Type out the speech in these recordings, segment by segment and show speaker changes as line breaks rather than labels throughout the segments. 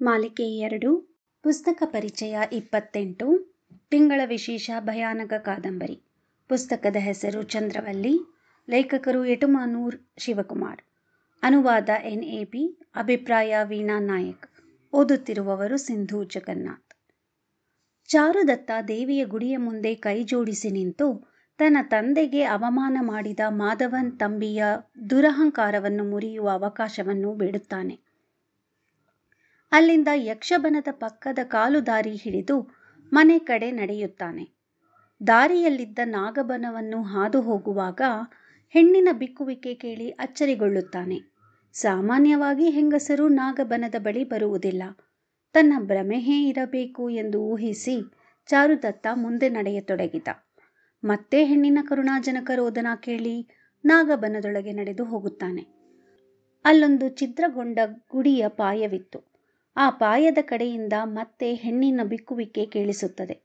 ಮಾಲಿಕೆ ಎರಡು, ಪುಸ್ತಕ ಪರಿಚಯ ಇಪ್ಪತ್ತೆಂಟು, ತಿಂಗಳ ವಿಶೇಷ ಭಯಾನಕ ಕಾದಂಬರಿ. ಪುಸ್ತಕದ ಹೆಸರು ಚಂದ್ರವಲ್ಲಿ, ಲೇಖಕರು ಎಟುಮಾನೂರ್ ಶಿವಕುಮಾರ್. ಅನುವಾದ ಎನ್ ಎ ಪಿ ಅಭಿಪ್ರಾಯ ವೀಣಾ ನಾಯಕ್. ಓದುತ್ತಿರುವವರು ಸಿಂಧು ಜಗನ್ನಾಥ್. ಚಾರುದತ್ತ ದೇವಿಯ ಗುಡಿಯ ಮುಂದೆ ಕೈ ಜೋಡಿಸಿ ನಿಂತು, ತನ್ನ ತಂದೆಗೆ ಅವಮಾನ ಮಾಡಿದ ಮಾಧವನ್ ತಂಬಿಯ ದುರಹಂಕಾರವನ್ನು ಮುರಿಯುವ ಅವಕಾಶವನ್ನು ಬೇಡುತ್ತಾನೆ. ಅಲ್ಲಿಂದ ಯಕ್ಷಬನದ ಪಕ್ಕದ ಕಾಲು ದಾರಿ ಹಿಡಿದು ಮನೆ ಕಡೆ ನಡೆಯುತ್ತಾನೆ. ದಾರಿಯಲ್ಲಿದ್ದ ನಾಗಬನವನ್ನು ಹಾದು ಹೋಗುವಾಗ ಹೆಣ್ಣಿನ ಬಿಕ್ಕುವಿಕೆ ಕೇಳಿ ಅಚ್ಚರಿಗೊಳ್ಳುತ್ತಾನೆ. ಸಾಮಾನ್ಯವಾಗಿ ಹೆಂಗಸರು ನಾಗಬನದ ಬಳಿ ಬರುವುದಿಲ್ಲ. ತನ್ನ ಭ್ರಮೆಹೇ ಇರಬೇಕು ಎಂದು ಊಹಿಸಿ ಚಾರುದತ್ತ ಮುಂದೆ ನಡೆಯತೊಡಗಿದ. ಮತ್ತೆ ಹೆಣ್ಣಿನ ಕರುಣಾಜನಕ ರೋದನ ಕೇಳಿ ನಾಗಬನದೊಳಗೆ ನಡೆದು ಹೋಗುತ್ತಾನೆ. ಅಲ್ಲೊಂದು ಛಿದ್ರಗೊಂಡ ಗುಡಿಯ ಪಾಯವಿತ್ತು. ಆ ಪಾಯದ ಕಡೆಯಿಂದ ಮತ್ತೆ ಹೆಣ್ಣಿನ ಬಿಕ್ಕುವಿಕೆ ಕೇಳಿಸುತ್ತದೆ.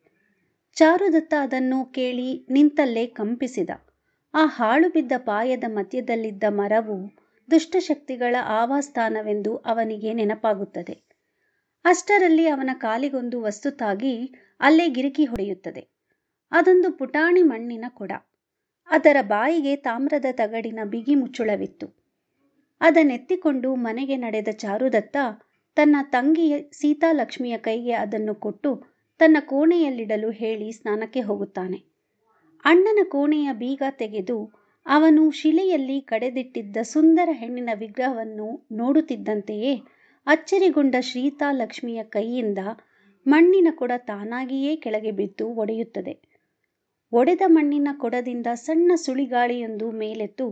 ಚಾರುದತ್ತ ಅದನ್ನು ಕೇಳಿ ನಿಂತಲ್ಲೇ ಕಂಪಿಸಿದ. ಆ ಹಾಳು ಬಿದ್ದ ಪಾಯದ ಮಧ್ಯದಲ್ಲಿದ್ದ ಮರವು ದುಷ್ಟಶಕ್ತಿಗಳ ಆವಾಸ್ಥಾನವೆಂದು ಅವನಿಗೆ ನೆನಪಾಗುತ್ತದೆ. ಅಷ್ಟರಲ್ಲಿ ಅವನ ಕಾಲಿಗೊಂದು ವಸ್ತು ತಾಗಿ ಅಲ್ಲೇ ಗಿರಿಕಿ ಹೊಡೆಯುತ್ತದೆ. ಅದೊಂದು ಪುಟಾಣಿ ಮಣ್ಣಿನ ಕೊಡ. ಅದರ ಬಾಯಿಗೆ ತಾಮ್ರದ ತಗಡಿನ ಬಿಗಿ ಮುಚ್ಚುಳವಿತ್ತು. ಅದನ್ನೆತ್ತಿಕೊಂಡು ಮನೆಗೆ ನಡೆದ ಚಾರುದತ್ತ ತನ್ನ ತಂಗಿ ಸೀತಾಲಕ್ಷ್ಮಿಯ ಕೈಗೆ ಅದನ್ನು ಕೊಟ್ಟು ತನ್ನ ಕೋಣೆಯಲ್ಲಿಡಲು ಹೇಳಿ ಸ್ನಾನಕ್ಕೆ ಹೋಗುತ್ತಾನೆ. ಅಣ್ಣನ ಕೋಣೆಯ ಬೀಗ ತೆಗೆದು ಅವನು ಶಿಲೆಯಲ್ಲಿ ಕಡೆದಿಟ್ಟಿದ್ದ ಸುಂದರ ಹೆಣ್ಣಿನ ವಿಗ್ರಹವನ್ನು ನೋಡುತ್ತಿದ್ದಂತೆಯೇ ಅಚ್ಚರಿಗೊಂಡ ಸೀತಾಲಕ್ಷ್ಮಿಯ ಕೈಯಿಂದ ಮಣ್ಣಿನ ಕೊಡ ತಾನಾಗಿಯೇ ಕೆಳಗೆ ಬಿದ್ದು ಒಡೆಯುತ್ತದೆ. ಒಡೆದ ಮಣ್ಣಿನ ಕೊಡದಿಂದ ಸಣ್ಣ ಸುಳಿಗಾಳಿಯೊಂದು ಮೇಲೆತ್ತು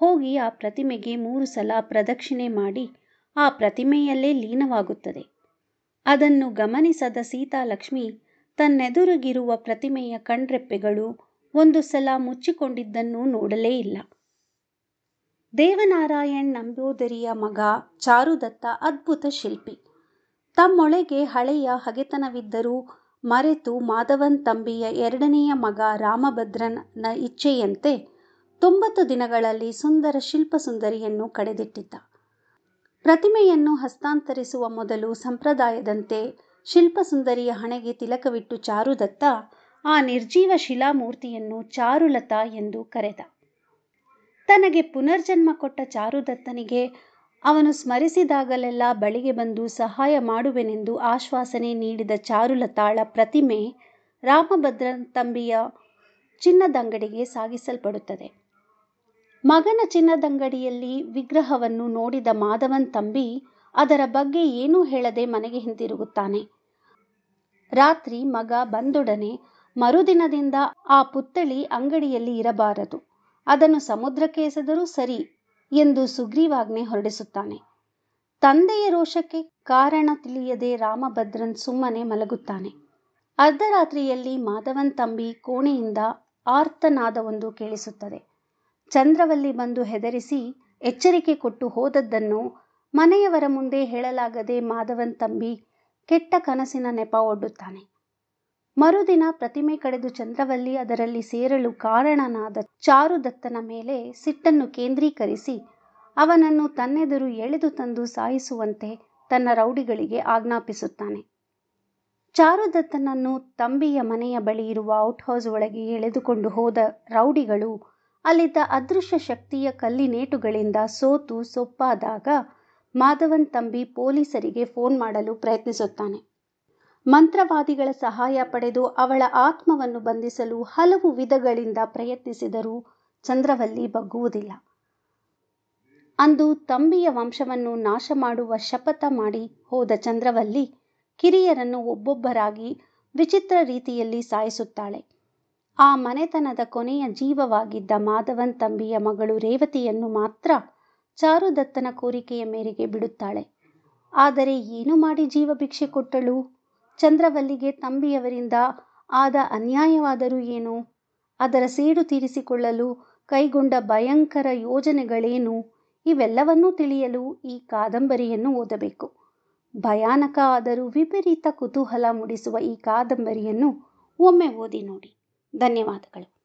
ಹೋಗಿ ಆ ಪ್ರತಿಮೆಗೆ ಮೂರು ಸಲ ಪ್ರದಕ್ಷಿಣೆ ಮಾಡಿ ಆ ಪ್ರತಿಮೆಯಲ್ಲೇ ಲೀನವಾಗುತ್ತದೆ. ಅದನ್ನು ಗಮನಿಸದ ಸೀತಾಲಕ್ಷ್ಮಿ ತನ್ನೆದುರಿಗಿರುವ ಪ್ರತಿಮೆಯ ಕಣ್ರೆಪ್ಪೆಗಳು ಒಂದು ಸಲ ಮುಚ್ಚಿಕೊಂಡಿದ್ದನ್ನು ನೋಡಲೇ ಇಲ್ಲ. ದೇವನಾರಾಯಣ್ ನಂಬೂದರಿಯ ಮಗ ಚಾರುದತ್ತ ಅದ್ಭುತ ಶಿಲ್ಪಿ. ತಮ್ಮೊಳಗೆ ಹಳೆಯ ಹಗೆತನವಿದ್ದರೂ ಮರೆತು ಮಾಧವನ್ ತಂಬಿಯ ಎರಡನೆಯ ಮಗ ರಾಮಭದ್ರನ ಇಚ್ಛೆಯಂತೆ ತೊಂಬತ್ತು ದಿನಗಳಲ್ಲಿ ಸುಂದರ ಶಿಲ್ಪಸುಂದರಿಯನ್ನು ಕಡೆದಿಟ್ಟಿದ್ದ. ಪ್ರತಿಮೆಯನ್ನು ಹಸ್ತಾಂತರಿಸುವ ಮೊದಲು ಸಂಪ್ರದಾಯದಂತೆ ಶಿಲ್ಪಸುಂದರಿಯ ಹಣೆಗೆ ತಿಲಕವಿಟ್ಟು ಚಾರುದತ್ತ ಆ ನಿರ್ಜೀವ ಶಿಲಾಮೂರ್ತಿಯನ್ನು ಚಾರುಲತಾ ಎಂದು ಕರೆದ. ತನಗೆ ಪುನರ್ಜನ್ಮ ಕೊಟ್ಟ ಚಾರುದತ್ತನಿಗೆ ಅವನು ಸ್ಮರಿಸಿದಾಗಲೆಲ್ಲ ಬಳಿಗೆ ಬಂದು ಸಹಾಯ ಮಾಡುವೆನೆಂದು ಆಶ್ವಾಸನೆ ನೀಡಿದ ಚಾರುಲತಾಳ ಪ್ರತಿಮೆ ರಾಮಭದ್ರ ತಂಬಿಯ ಚಿನ್ನದಂಗಡಿಗೆ ಸಾಗಿಸಲ್ಪಡುತ್ತದೆ. ಮಗನ ಚಿನ್ನದಂಗಡಿಯಲ್ಲಿ ವಿಗ್ರಹವನ್ನು ನೋಡಿದ ಮಾಧವನ್ ತಂಬಿ ಅದರ ಬಗ್ಗೆ ಏನೂ ಹೇಳದೆ ಮನೆಗೆ ಹಿಂದಿರುಗುತ್ತಾನೆ. ರಾತ್ರಿ ಮಗ ಬಂದೊಡನೆ ಮರುದಿನದಿಂದ ಆ ಪುತ್ಥಳಿ ಅಂಗಡಿಯಲ್ಲಿ ಇರಬಾರದು. ಅದನ್ನು ಸಮುದ್ರಕ್ಕೆ ಎಸೆದರೂ ಸರಿ ಎಂದು ಸುಗ್ರೀವಾಜ್ಞೆ ಹೊರಡಿಸುತ್ತಾನೆ. ತಂದೆಯ ರೋಷಕ್ಕೆ ಕಾರಣ ತಿಳಿಯದೆ ರಾಮಭದ್ರನ್ ಸುಮ್ಮನೆ ಮಲಗುತ್ತಾನೆ. ಅರ್ಧರಾತ್ರಿಯಲ್ಲಿ ಮಾಧವನ್ ತಂಬಿ ಕೋಣೆಯಿಂದ ಆರ್ತನಾದವೊಂದು ಕೇಳಿಸುತ್ತದೆ. ಚಂದ್ರವಲ್ಲಿ ಬಂದು ಹೆದರಿಸಿ ಎಚ್ಚರಿಕೆ ಕೊಟ್ಟು ಹೋದದ್ದನ್ನು ಮನೆಯವರ ಮುಂದೆ ಹೇಳಲಾಗದೆ ಮಾಧವನ್ ತಂಬಿ ಕೆಟ್ಟ ಕನಸಿನ ನೆಪ ಒಡ್ಡುತ್ತಾನೆ. ಮರುದಿನ ಪ್ರತಿಮೆ ಕಡೆದು ಚಂದ್ರವಲ್ಲಿ ಅದರಲ್ಲಿ ಸೇರಲು ಕಾರಣನಾದ ಚಾರುದತ್ತನ ಮೇಲೆ ಸಿಟ್ಟನ್ನು ಕೇಂದ್ರೀಕರಿಸಿ ಅವನನ್ನು ತನ್ನೆದುರು ಎಳೆದು ತಂದು ಸಾಯಿಸುವಂತೆ ತನ್ನ ರೌಡಿಗಳಿಗೆ ಆಜ್ಞಾಪಿಸುತ್ತಾನೆ. ಚಾರುದತ್ತನನ್ನು ತಂಬಿಯ ಮನೆಯ ಬಳಿ ಇರುವ ಔಟ್ಹೌಸ್ ಒಳಗೆ ಎಳೆದುಕೊಂಡು ಹೋದ ರೌಡಿಗಳು ಅಲ್ಲಿದ್ದ ಅದೃಶ್ಯ ಶಕ್ತಿಯ ಕಲ್ಲಿನೇಟುಗಳಿಂದ ಸೋತು ಸೊಪ್ಪಾದಾಗ ಮಾಧವನ್ ತಂಬಿ ಪೊಲೀಸರಿಗೆ ಫೋನ್ ಮಾಡಲು ಪ್ರಯತ್ನಿಸುತ್ತಾನೆ. ಮಂತ್ರವಾದಿಗಳ ಸಹಾಯ ಪಡೆದು ಅವಳ ಆತ್ಮವನ್ನು ಬಂಧಿಸಲು ಹಲವು ವಿಧಗಳಿಂದ ಪ್ರಯತ್ನಿಸಿದರೂ ಚಂದ್ರವಲ್ಲಿ ಬಗ್ಗುವುದಿಲ್ಲ. ಅಂದು ತಂಬಿಯ ವಂಶವನ್ನು ನಾಶ ಮಾಡುವ ಶಪಥ ಮಾಡಿ ಹೋದ ಚಂದ್ರವಲ್ಲಿ ಕಿರಿಯರನ್ನು ಒಬ್ಬೊಬ್ಬರಾಗಿ ವಿಚಿತ್ರ ರೀತಿಯಲ್ಲಿ ಸಾಯಿಸುತ್ತಾಳೆ. ಆ ಮನೆತನದ ಕೊನೆಯ ಜೀವವಾಗಿದ್ದ ಮಾಧವನ್ ತಂಬಿಯ ಮಗಳು ರೇವತಿಯನ್ನು ಮಾತ್ರ ಚಾರುದತ್ತನ ಕೋರಿಕೆಯ ಮೇರೆಗೆ ಬಿಡುತ್ತಾಳೆ. ಆದರೆ ಏನು ಮಾಡಿ ಜೀವ ಭಿಕ್ಷೆ ಕೊಟ್ಟಳು? ಚಂದ್ರವಲ್ಲಿಗೆ ತಂಬಿಯವರಿಂದ ಆದ ಅನ್ಯಾಯವಾದರೂ ಏನು? ಅದರ ಸೇಡು ತೀರಿಸಿಕೊಳ್ಳಲು ಕೈಗೊಂಡ ಭಯಂಕರ ಯೋಜನೆಗಳೇನು? ಇವೆಲ್ಲವನ್ನೂ ತಿಳಿಯಲು ಈ ಕಾದಂಬರಿಯನ್ನು ಓದಬೇಕು. ಭಯಾನಕ ಆದರೂ ವಿಪರೀತ ಕುತೂಹಲ ಮೂಡಿಸುವ ಈ ಕಾದಂಬರಿಯನ್ನು ಒಮ್ಮೆ ಓದಿ ನೋಡಿ. ಧನ್ಯವಾದಗಳು.